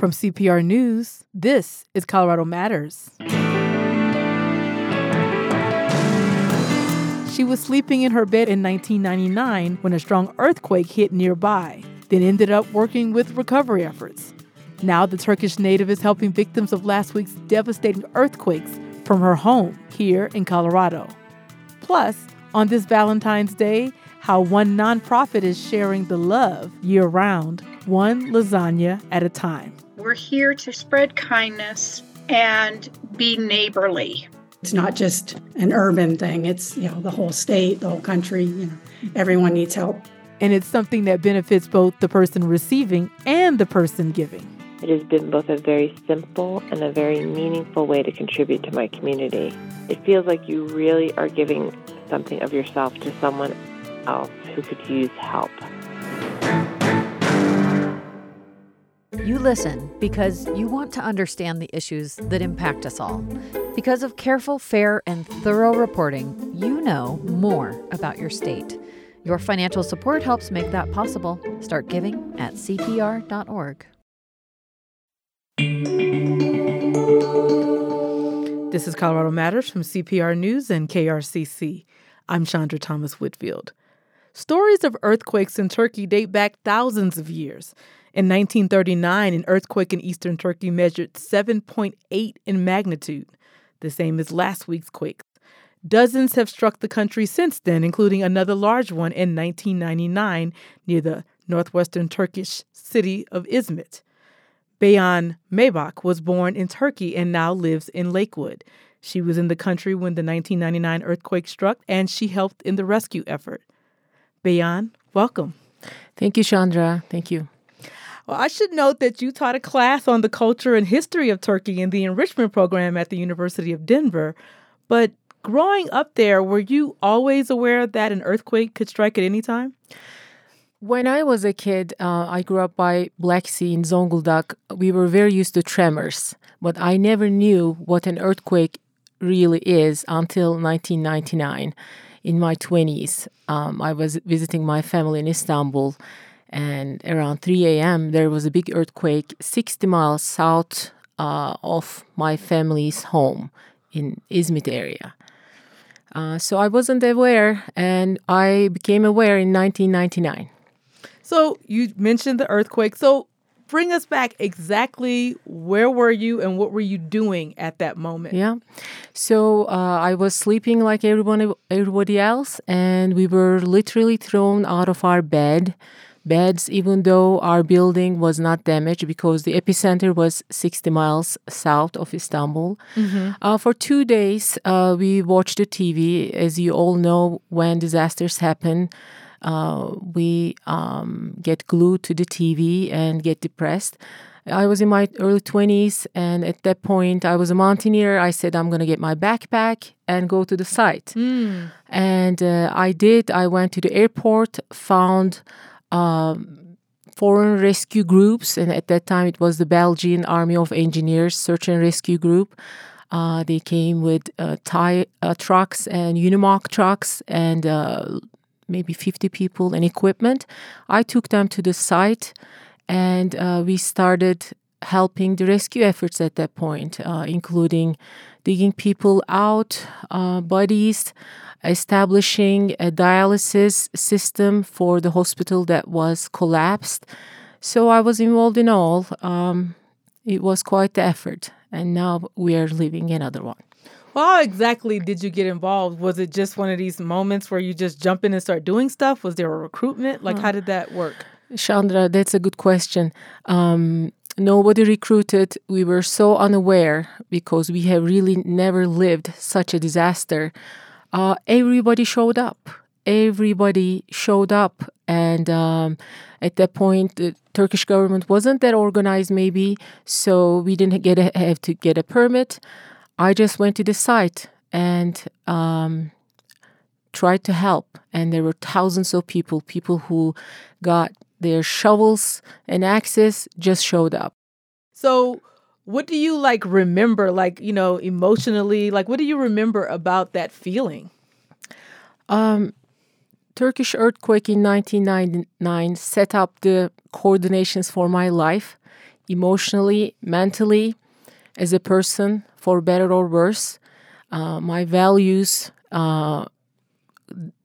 From CPR News, this is Colorado Matters. She was sleeping in her bed in 1999 when a strong earthquake hit nearby, then ended up working with recovery efforts. Now, the Turkish native is helping victims of last week's devastating earthquakes from her home here in Colorado. Plus, on this Valentine's Day, how one nonprofit is sharing the love year round, one lasagna at a time. We're here to spread kindness and be neighborly. It's not just an urban thing, it's, you know, the whole state, the whole country, you know, everyone needs help. And it's something that benefits both the person receiving and the person giving. It has been both a very simple and a very meaningful way to contribute to my community. It feels like you really are giving something of yourself to someone else who could use help. You listen because you want to understand the issues that impact us all. Because of careful, fair, and thorough reporting, you know more about your state. Your financial support helps make that possible. Start giving at CPR.org. This is Colorado Matters from CPR News and KRCC. I'm Chandra Thomas Whitfield. Stories of earthquakes in Turkey date back thousands of years. In 1939, an earthquake in eastern Turkey measured 7.8 in magnitude, the same as last week's quakes. Dozens have struck the country since then, including another large one in 1999 near the northwestern Turkish city of Izmit. Beyhan Maybach was born in Turkey and now lives in Lakewood. She was in the country when the 1999 earthquake struck and she helped in the rescue effort. Beyhan, welcome. Thank you, Chandra. Thank you. Well, I should note that you taught a class on the culture and history of Turkey in the enrichment program at the University of Denver. But growing up there, were you always aware that an earthquake could strike at any time? When I was a kid, uh, I grew up by Black Sea in Zonguldak. We were very used to tremors, but I never knew what an earthquake really is until 1999. In my 20s, um, I was visiting my family in Istanbul, and around 3 a.m., there was a big earthquake 60 miles south uh, of my family's home in Izmit area. Uh, so I wasn't aware, and I became aware in 1999. So you mentioned the earthquake. So bring us back exactly where were you and what were you doing at that moment? Yeah. So uh, I was sleeping like everyone, everybody else, and we were literally thrown out of our bed. Beds, even though our building was not damaged because the epicenter was 60 miles south of Istanbul. Mm-hmm. Uh, for two days, uh, we watched the TV. As you all know, when disasters happen, uh, we um, get glued to the TV and get depressed. I was in my early 20s, and at that point, I was a mountaineer. I said, I'm going to get my backpack and go to the site. Mm. And uh, I did. I went to the airport, found um, foreign rescue groups, and at that time, it was the Belgian Army of Engineers Search and Rescue Group. Uh, they came with uh, uh, trucks and Unimog trucks and uh, maybe 50 people and equipment. I took them to the site and uh, we started helping the rescue efforts at that point, uh, including digging people out, bodies, establishing a dialysis system for the hospital that was collapsed. So I was involved in all. Um, it was quite the effort, and now we are living another one. Well, how exactly did you get involved? Was it just one of these moments where you just jump in and start doing stuff? Was there a recruitment? Like, how did that work? Chandra, that's a good question. Um, nobody recruited. We were so unaware because we have really never lived such a disaster. Uh, everybody showed up. Everybody showed up, and um, at that point, the Turkish government wasn't that organized, maybe, so we didn't get a, have to get a permit. I just went to the site and um, tried to help. And there were thousands of people, people who got their shovels and axes just showed up. So, what do you like remember, like, you know, emotionally? Like, what do you remember about that feeling? Um, Turkish earthquake in 1999 set up the coordinations for my life emotionally, mentally, as a person, for better or worse. Uh, my values uh,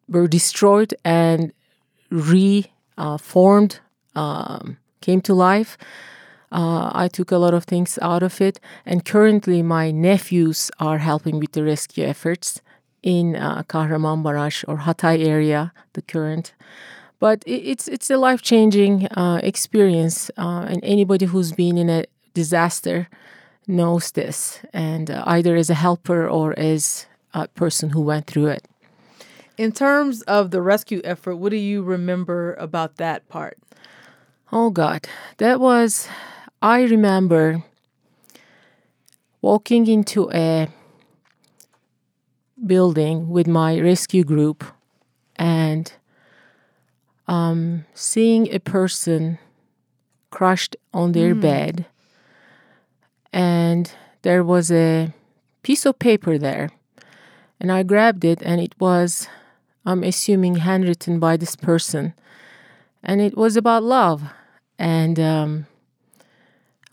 were destroyed and reformed, um, came to life. Uh, I took a lot of things out of it, and currently my nephews are helping with the rescue efforts in uh, Kahramanmaraş or Hatay area, the current. But it's it's a life changing uh, experience, uh, and anybody who's been in a disaster knows this, and uh, either as a helper or as a person who went through it. In terms of the rescue effort, what do you remember about that part? Oh God, that was I remember walking into a building with my rescue group and um, seeing a person crushed on their mm. bed, and there was a piece of paper there, and I grabbed it, and it was, I'm assuming, handwritten by this person, and it was about love, and um,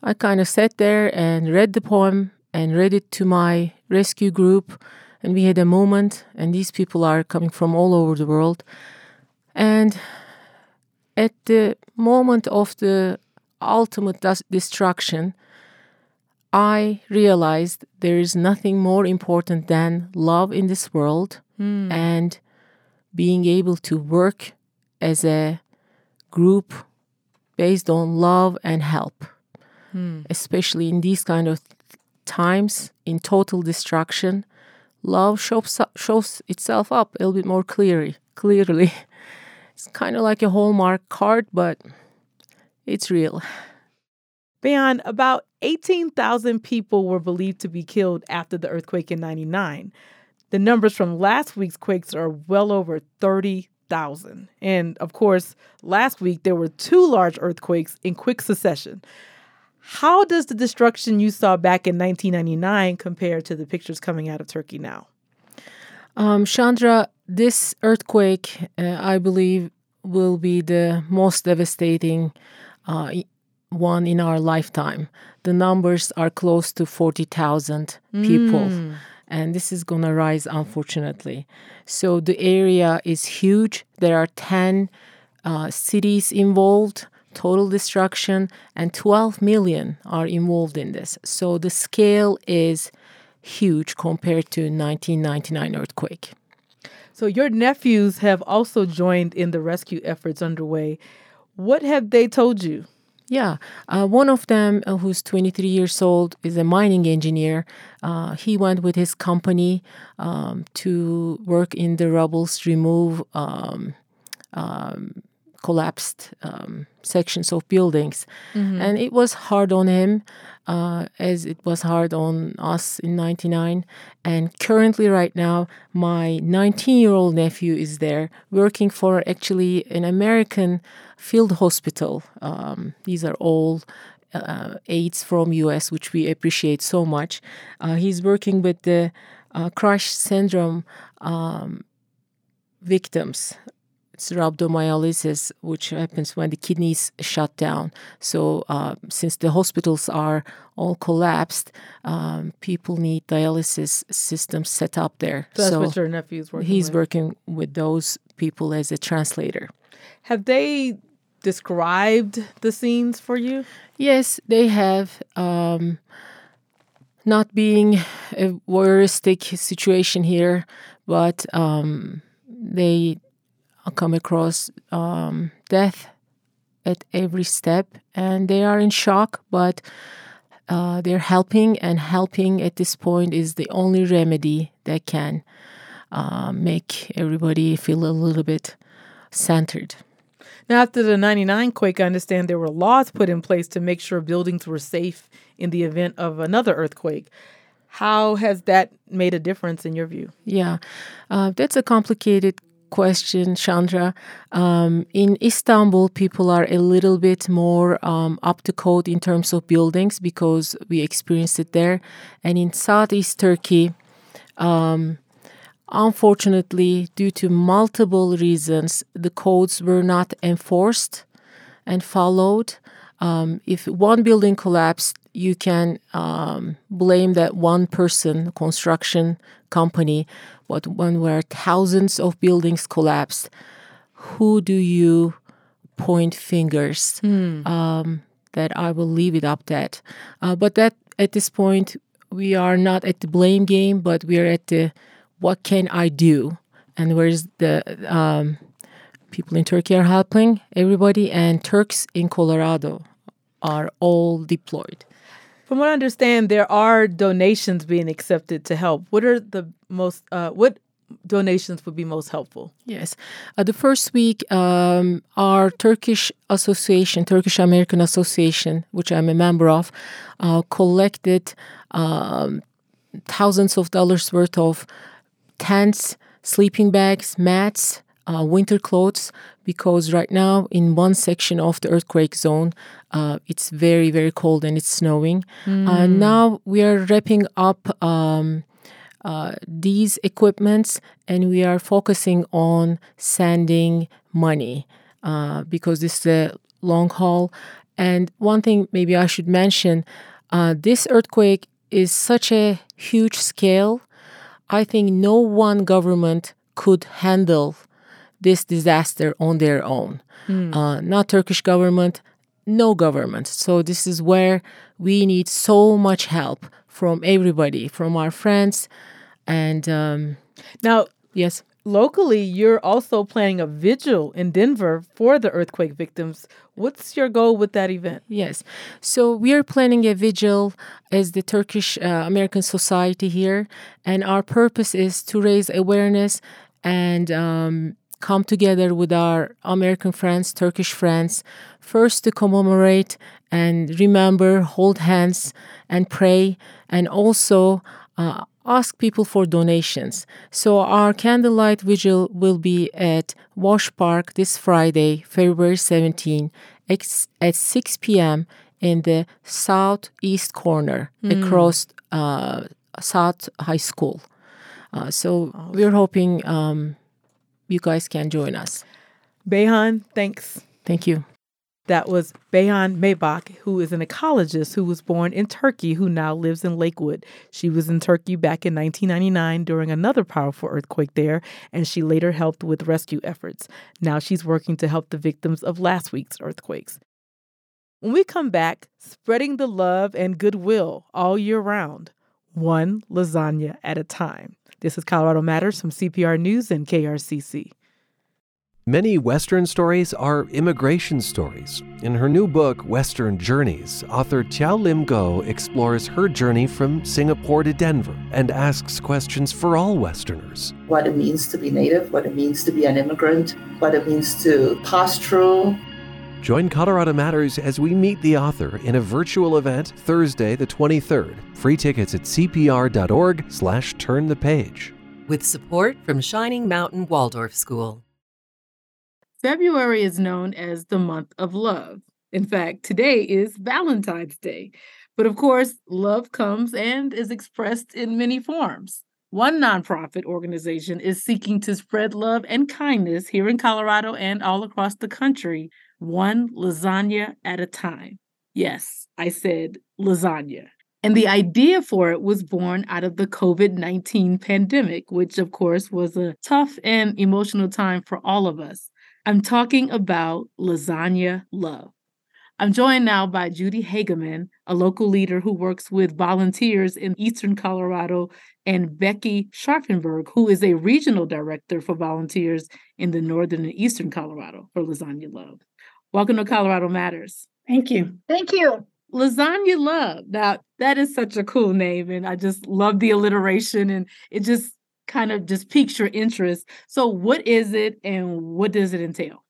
I kind of sat there and read the poem and read it to my rescue group. And we had a moment, and these people are coming from all over the world. And at the moment of the ultimate destruction, I realized there is nothing more important than love in this world mm. and being able to work as a group based on love and help especially in these kind of times in total destruction love shows, shows itself up a little bit more clearly clearly it's kind of like a hallmark card but it's real Beyhan about 18,000 people were believed to be killed after the earthquake in 99. The numbers from last week's quakes are well over 30,000. And of course, last week there were two large earthquakes in quick succession. How does the destruction you saw back in 1999 compare to the pictures coming out of Turkey now? Um, Chandra, this earthquake, uh, I believe, will be the most devastating uh, one in our lifetime. The numbers are close to 40,000 people. Mm. And this is going to rise, unfortunately. So the area is huge. There are 10 uh, cities involved total destruction, and 12 million are involved in this. So the scale is huge compared to 1999 earthquake. So your nephews have also joined in the rescue efforts underway. What have they told you? Yeah, uh, one of them, uh, who's 23 years old, is a mining engineer. Uh, he went with his company um, to work in the rubbles, remove um, um, collapsed um, sections of buildings. Mm-hmm. And it was hard on him, uh, as it was hard on us in 99. And currently, right now, my 19 year old nephew is there working for actually an American field hospital. Um, these are all uh, aids from US, which we appreciate so much. Uh, he's working with the uh, crush syndrome um, victims rhabdomyolysis, which happens when the kidneys shut down. So, uh, since the hospitals are all collapsed, um, people need dialysis systems set up there. So that's so what your nephew's working. He's with. working with those people as a translator. Have they described the scenes for you? Yes, they have. Um, not being a voyeuristic situation here, but um, they come across um, death at every step, and they are in shock, but uh, they're helping, and helping at this point is the only remedy that can uh, make everybody feel a little bit centered. Now, after the 99 quake, I understand there were laws put in place to make sure buildings were safe in the event of another earthquake. How has that made a difference in your view? Yeah, uh, that's a complicated question, Chandra. Um, in Istanbul, people are a little bit more um, up to code in terms of buildings because we experienced it there. And in Southeast Turkey, um, unfortunately, due to multiple reasons, the codes were not enforced and followed. um, if one building collapsed, you can um, blame that one person, construction company. But when where thousands of buildings collapsed, who do you point fingers? Hmm. Um, that I will leave it up that. Uh, but that at this point, we are not at the blame game, but we are at the what can I do? And where's the um, people in Turkey are helping everybody, and Turks in Colorado are all deployed. From what I understand, there are donations being accepted to help. What are the most? Uh, what donations would be most helpful? Yes. Uh, the first week, um, our Turkish Association, Turkish American Association, which I'm a member of, uh, collected um, thousands of dollars worth of tents, sleeping bags, mats, uh, winter clothes, because right now in one section of the earthquake zone, uh, it's very, very cold and it's snowing. Uh, now we are wrapping up. Um, uh, these equipments and we are focusing on sending money uh, because this is a long haul. And one thing maybe I should mention uh, this earthquake is such a huge scale. I think no one government could handle this disaster on their own. Uh, not Turkish government, no government. So this is where we need so much help from everybody, from our friends, and um, Now, yes, locally, you're also planning a vigil in Denver for the earthquake victims. What's your goal with that event? yes. So we are planning a vigil as the Turkish uh, American Society here, and our purpose is to raise awareness and um, come together with our American friends, Turkish friends, first to commemorate and remember, hold hands, and pray, and also uh, ask people for donations. So our candlelight vigil will be at Wash Park this Friday, February 17, ex- at 6 p.m. in the southeast corner across uh, South High School. Uh, so we're hoping um, you guys can join us. Beyhan, thanks. Thank you. That was Beyhan Maybach, who is an ecologist who was born in Turkey, who now lives in Lakewood. She was in Turkey back in 1999 during another powerful earthquake there, and she later helped with rescue efforts. Now she's working to help the victims of last week's earthquakes. When we come back, spreading the love and goodwill all year round, one lasagna at a time. This is Colorado Matters from CPR News and KRCC. Many Western stories are immigration stories. In her new book, Western Journeys, author Teow Lim Goh explores her journey from Singapore to Denver and asks questions for all Westerners. what it means to be native, what it means to be an immigrant, what it means to pass through. Join Colorado Matters as we meet the author in a virtual event Thursday the 23rd. Free tickets at cpr.org slash turn the page. with support from Shining Mountain Waldorf School. February is known as the month of love. In fact, today is Valentine's Day. But of course, love comes and is expressed in many forms. One nonprofit organization is seeking to spread love and kindness here in Colorado and all across the country, one lasagna at a time. Yes, I said lasagna. And the idea for it was born out of the COVID 19 pandemic, which, of course, was a tough and emotional time for all of us. I'm talking about Lasagna Love. I'm joined now by Judy Hageman, a local leader who works with volunteers in Eastern Colorado, and Becky Scharfenberg, who is a regional director for volunteers in the Northern and Eastern Colorado for Lasagna Love. Welcome to Colorado Matters. Thank you. Thank you. Lasagna Love. Now, that is such a cool name, and I just love the alliteration, and it just kind of just piques your interest. So, what is it, and what does it entail?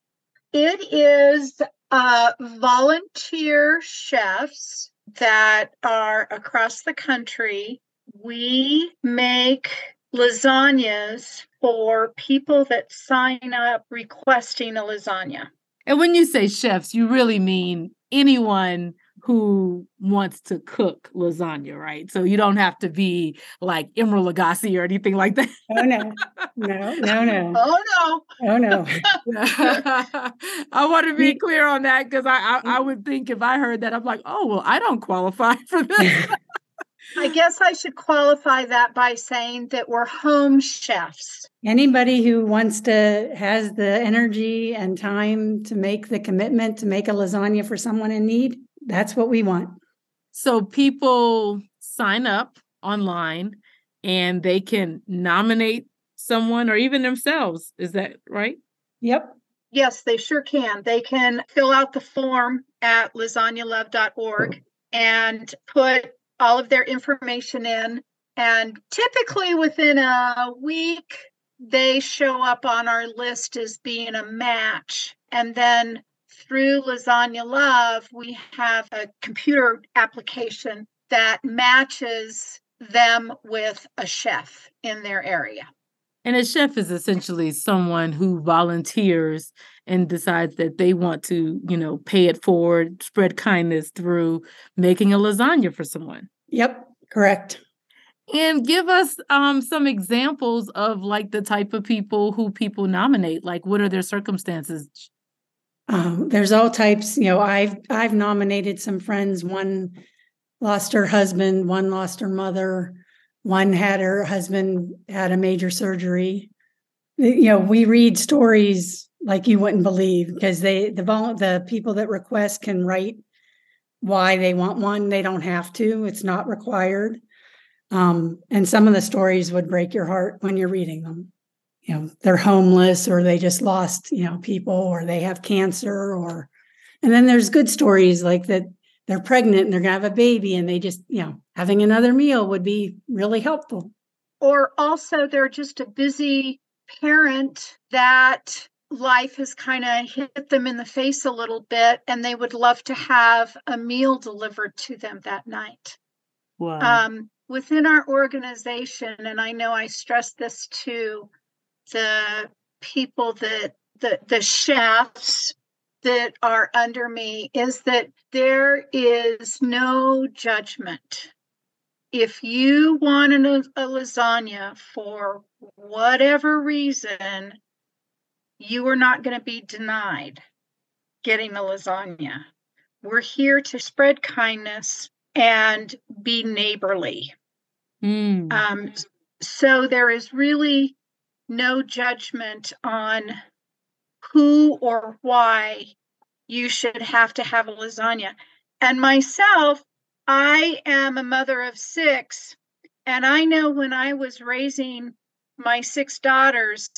It is uh, volunteer chefs that are across the country. We make lasagnas for people that sign up requesting a lasagna. And when you say chefs, you really mean anyone who wants to cook lasagna, right? So you don't have to be like Emeril Lagasse or anything like that. Oh no, no, no, no. Oh no, oh no. I want to be clear on that because I, I I mm. would think if I heard that I'm like, oh well, I don't qualify for this. I guess I should qualify that by saying that we're home chefs. Anybody who wants to has the energy and time to make the commitment to make a lasagna for someone in need, that's what we want. So people sign up online and they can nominate someone or even themselves. Is that right? Yep. Yes, they sure can. They can fill out the form at lasagnalove.org and put all of their information in. And typically within a week, they show up on our list as being a match. And then through Lasagna Love, we have a computer application that matches them with a chef in their area. And a chef is essentially someone who volunteers and decides that they want to, you know, pay it forward, spread kindness through making a lasagna for someone. Yep, correct. And give us um, some examples of like the type of people who people nominate. Like, what are their circumstances? Um, there's all types. You know, I've I've nominated some friends. One lost her husband. One lost her mother. One had her husband had a major surgery. You know, we read stories like you wouldn't believe because they the the people that request can write why they want one. They don't have to. It's not required. Um, and some of the stories would break your heart when you're reading them. You know, they're homeless or they just lost, you know, people or they have cancer or and then there's good stories like that they're pregnant and they're going to have a baby and they just, you know, having another meal would be really helpful. Or also, they're just a busy parent that life has kind of hit them in the face a little bit and they would love to have a meal delivered to them that night. Wow. Um, within our organization, and I know I stress this to the people that the, the chefs that are under me is that there is no judgment. If you want a, a lasagna for whatever reason, you are not going to be denied getting the lasagna. We're here to spread kindness and be neighborly. Mm. Um, so there is really no judgment on who or why you should have to have a lasagna. And myself, I am a mother of six, and I know when I was raising my six daughters,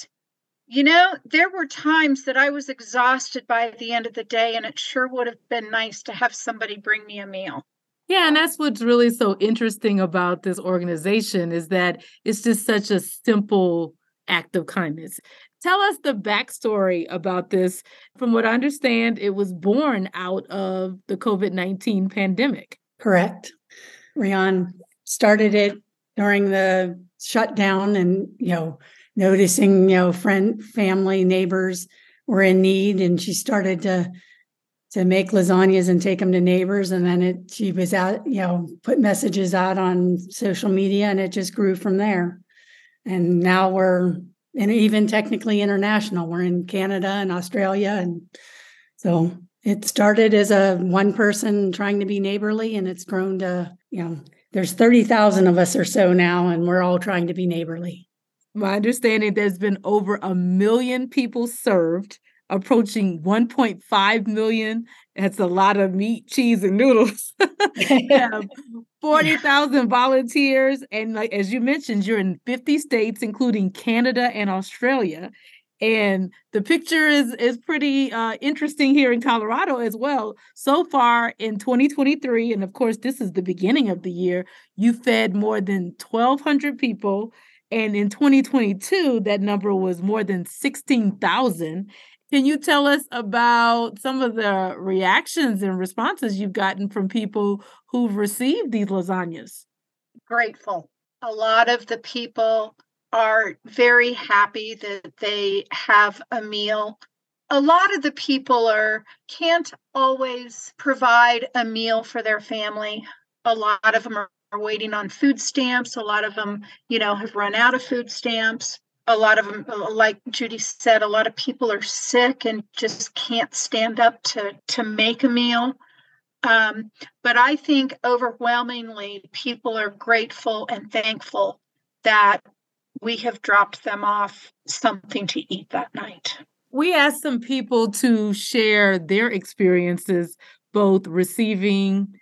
you know, there were times that I was exhausted by the end of the day, and it sure would have been nice to have somebody bring me a meal. Yeah, and that's what's really so interesting about this organization is that it's just such a simple act of kindness. Tell us the backstory about this. From what I understand, it was born out of the COVID 19 pandemic. Correct. Rian started it during the shutdown and, you know, noticing, you know, friend, family, neighbors were in need. And she started to to make lasagnas and take them to neighbors. And then it she was out, you know, put messages out on social media and it just grew from there. And now we're and even technically international. We're in Canada and Australia. And so it started as a one person trying to be neighborly and it's grown to, you know, there's 30,000 of us or so now, and we're all trying to be neighborly. My understanding there's been over a million people served, approaching 1.5 million. That's a lot of meat, cheese, and noodles. 40,000 volunteers. And like as you mentioned, you're in 50 states, including Canada and Australia. And the picture is is pretty uh, interesting here in Colorado as well. So far in 2023, and of course, this is the beginning of the year, you fed more than 1,200 people. And in 2022, that number was more than 16,000. Can you tell us about some of the reactions and responses you've gotten from people who've received these lasagnas? Grateful. A lot of the people are very happy that they have a meal. a lot of the people are can't always provide a meal for their family. A lot of them are waiting on food stamps. A lot of them, you know, have run out of food stamps. A lot of them, like Judy said, a lot of people are sick and just can't stand up to to make a meal. Um, but I think overwhelmingly people are grateful and thankful that we have dropped them off something to eat that night. We asked some people to share their experiences, both receiving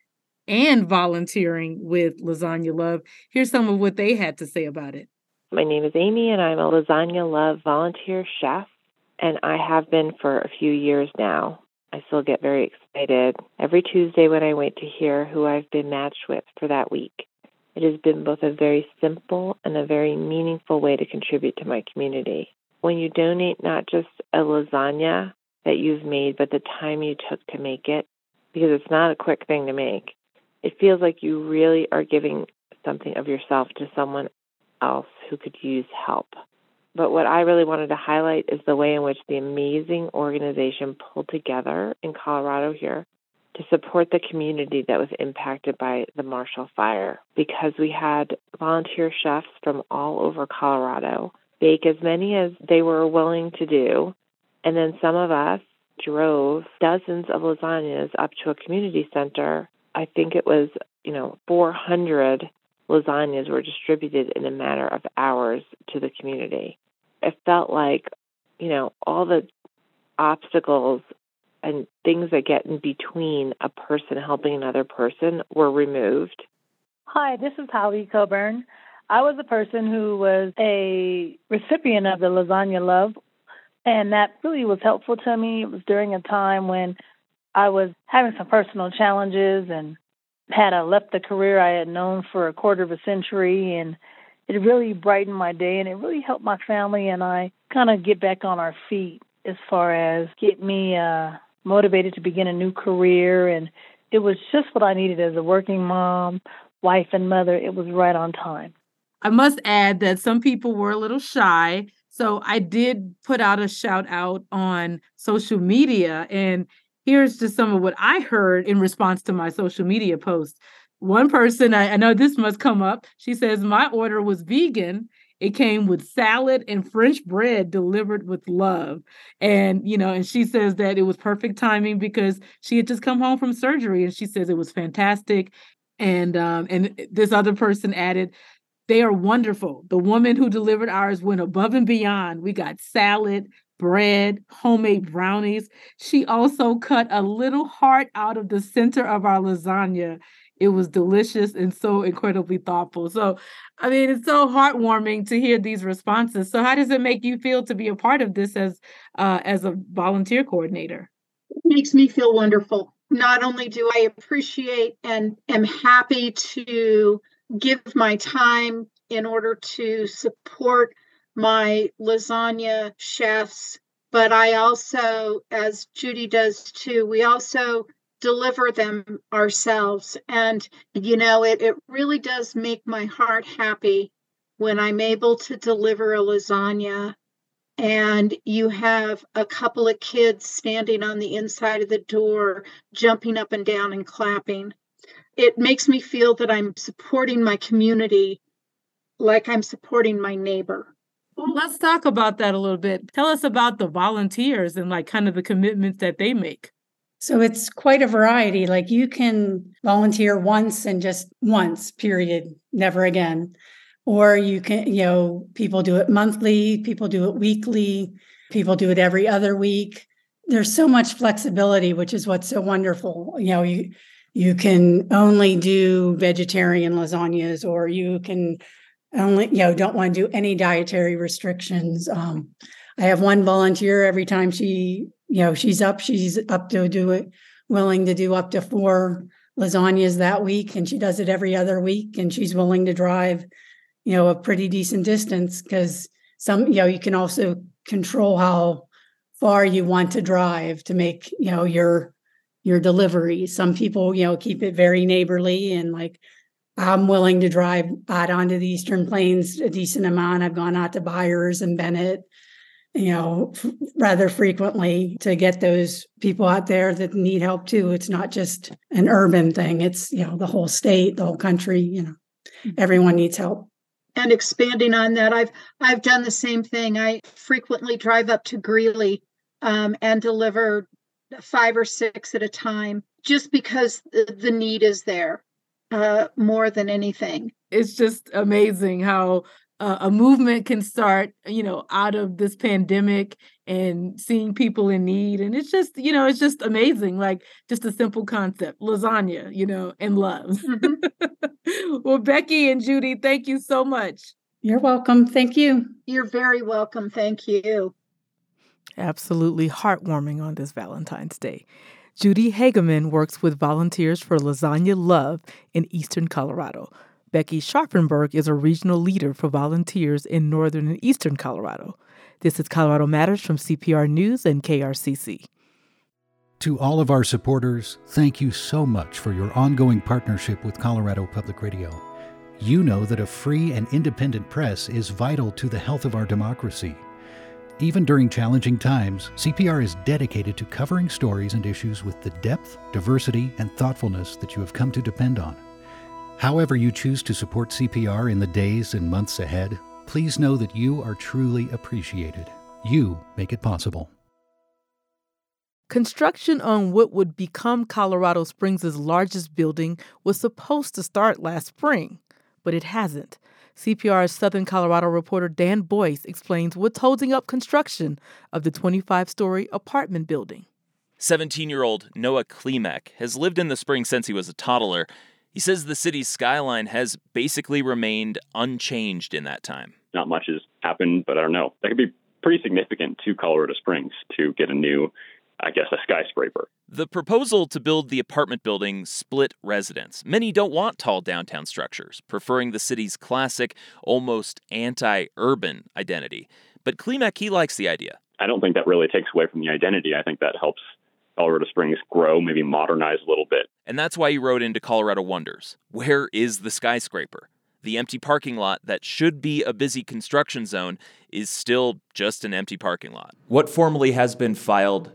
and volunteering with Lasagna Love. Here's some of what they had to say about it. My name is Amy, and I'm a Lasagna Love volunteer chef, and I have been for a few years now. I still get very excited every Tuesday when I wait to hear who I've been matched with for that week. It has been both a very simple and a very meaningful way to contribute to my community. When you donate not just a lasagna that you've made, but the time you took to make it, because it's not a quick thing to make, it feels like you really are giving something of yourself to someone else who could use help. But what I really wanted to highlight is the way in which the amazing organization pulled together in Colorado here to support the community that was impacted by the Marshall Fire because we had volunteer chefs from all over Colorado bake as many as they were willing to do. And then some of us drove dozens of lasagnas up to a community center. I think it was, you know, 400 lasagnas were distributed in a matter of hours to the community. It felt like, you know, all the obstacles and things that get in between a person helping another person were removed. Hi, this is Holly Coburn. I was a person who was a recipient of the Lasagna Love, and that really was helpful to me. It was during a time when I was having some personal challenges and had I left the career I had known for a quarter of a century, and it really brightened my day, and it really helped my family and I kind of get back on our feet as far as get me uh, motivated to begin a new career, and it was just what I needed as a working mom, wife, and mother. It was right on time. I must add that some people were a little shy. So I did put out a shout out on social media. And here's just some of what I heard in response to my social media post. One person, I, I know this must come up. She says, My order was vegan it came with salad and French bread delivered with love. And, you know, and she says that it was perfect timing because she had just come home from surgery and she says it was fantastic. And um, and this other person added, they are wonderful. The woman who delivered ours went above and beyond. We got salad, bread, homemade brownies. She also cut a little heart out of the center of our lasagna it was delicious and so incredibly thoughtful. So, I mean, it's so heartwarming to hear these responses. So, how does it make you feel to be a part of this as uh, as a volunteer coordinator? It makes me feel wonderful. Not only do I appreciate and am happy to give my time in order to support my lasagna chefs, but I also, as Judy does too, we also deliver them ourselves. And, you know, it, it really does make my heart happy when I'm able to deliver a lasagna and you have a couple of kids standing on the inside of the door, jumping up and down and clapping. It makes me feel that I'm supporting my community like I'm supporting my neighbor. Let's talk about that a little bit. Tell us about the volunteers and like kind of the commitments that they make. So it's quite a variety. Like you can volunteer once and just once, period, never again. Or you can, you know, people do it monthly, people do it weekly, people do it every other week. There's so much flexibility, which is what's so wonderful. You know, you you can only do vegetarian lasagnas or you can only, you know, don't want to do any dietary restrictions. Um, I have one volunteer every time she you know, she's up, she's up to do it, willing to do up to four lasagnas that week. And she does it every other week. And she's willing to drive, you know, a pretty decent distance because some, you know, you can also control how far you want to drive to make, you know, your your delivery. Some people, you know, keep it very neighborly and like I'm willing to drive out onto the Eastern Plains a decent amount. I've gone out to Byers and Bennett you know, rather frequently to get those people out there that need help too. It's not just an urban thing, it's, you know, the whole state, the whole country, you know, mm-hmm. everyone needs help. And expanding on that, I've I've done the same thing. I frequently drive up to Greeley um, and deliver five or six at a time, just because the need is there uh, more than anything. It's just amazing how uh, a movement can start, you know, out of this pandemic and seeing people in need. And it's just, you know, it's just amazing. Like just a simple concept, lasagna, you know, and love. Mm-hmm. well, Becky and Judy, thank you so much. You're welcome. Thank you. You're very welcome. Thank you. Absolutely heartwarming on this Valentine's Day. Judy Hageman works with Volunteers for Lasagna Love in Eastern Colorado. Becky Scharfenberg is a regional leader for volunteers in northern and eastern Colorado. This is Colorado Matters from CPR News and KRCC. To all of our supporters, thank you so much for your ongoing partnership with Colorado Public Radio. You know that a free and independent press is vital to the health of our democracy. Even during challenging times, CPR is dedicated to covering stories and issues with the depth, diversity, and thoughtfulness that you have come to depend on. However, you choose to support CPR in the days and months ahead, please know that you are truly appreciated. You make it possible. Construction on what would become Colorado Springs' largest building was supposed to start last spring, but it hasn't. CPR's Southern Colorado reporter Dan Boyce explains what's holding up construction of the 25 story apartment building. 17 year old Noah Klimek has lived in the spring since he was a toddler. He says the city's skyline has basically remained unchanged in that time. Not much has happened, but I don't know. That could be pretty significant to Colorado Springs to get a new, I guess, a skyscraper. The proposal to build the apartment building split residents. Many don't want tall downtown structures, preferring the city's classic, almost anti urban identity. But Klimek, he likes the idea. I don't think that really takes away from the identity. I think that helps Colorado Springs grow, maybe modernize a little bit. And that's why he wrote into Colorado Wonders. Where is the skyscraper? The empty parking lot that should be a busy construction zone is still just an empty parking lot. What formally has been filed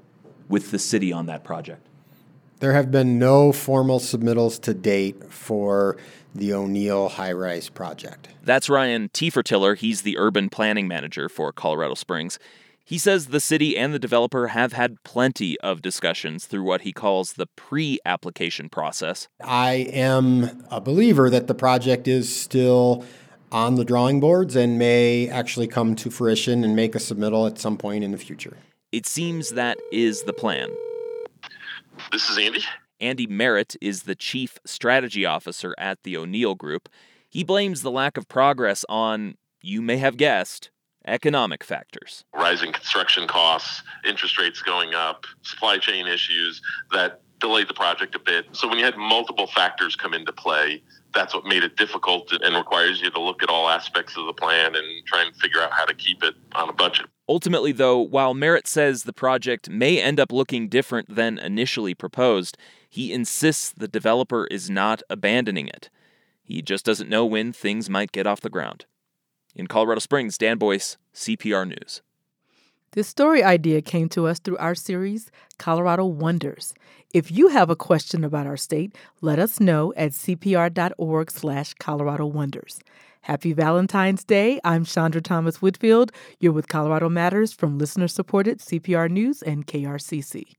with the city on that project? There have been no formal submittals to date for the O'Neill high rise project. That's Ryan Tefertiller. He's the urban planning manager for Colorado Springs. He says the city and the developer have had plenty of discussions through what he calls the pre application process. I am a believer that the project is still on the drawing boards and may actually come to fruition and make a submittal at some point in the future. It seems that is the plan. This is Andy. Andy Merritt is the chief strategy officer at the O'Neill Group. He blames the lack of progress on, you may have guessed, economic factors. Rising construction costs, interest rates going up, supply chain issues that delayed the project a bit. So when you had multiple factors come into play, that's what made it difficult and requires you to look at all aspects of the plan and try and figure out how to keep it on a budget. Ultimately, though, while Merritt says the project may end up looking different than initially proposed, he insists the developer is not abandoning it. He just doesn't know when things might get off the ground. In Colorado Springs, Dan Boyce, CPR News. This story idea came to us through our series, Colorado Wonders. If you have a question about our state, let us know at cpr.org slash Colorado Wonders. Happy Valentine's Day. I'm Chandra Thomas Whitfield. You're with Colorado Matters from listener-supported CPR News and KRCC.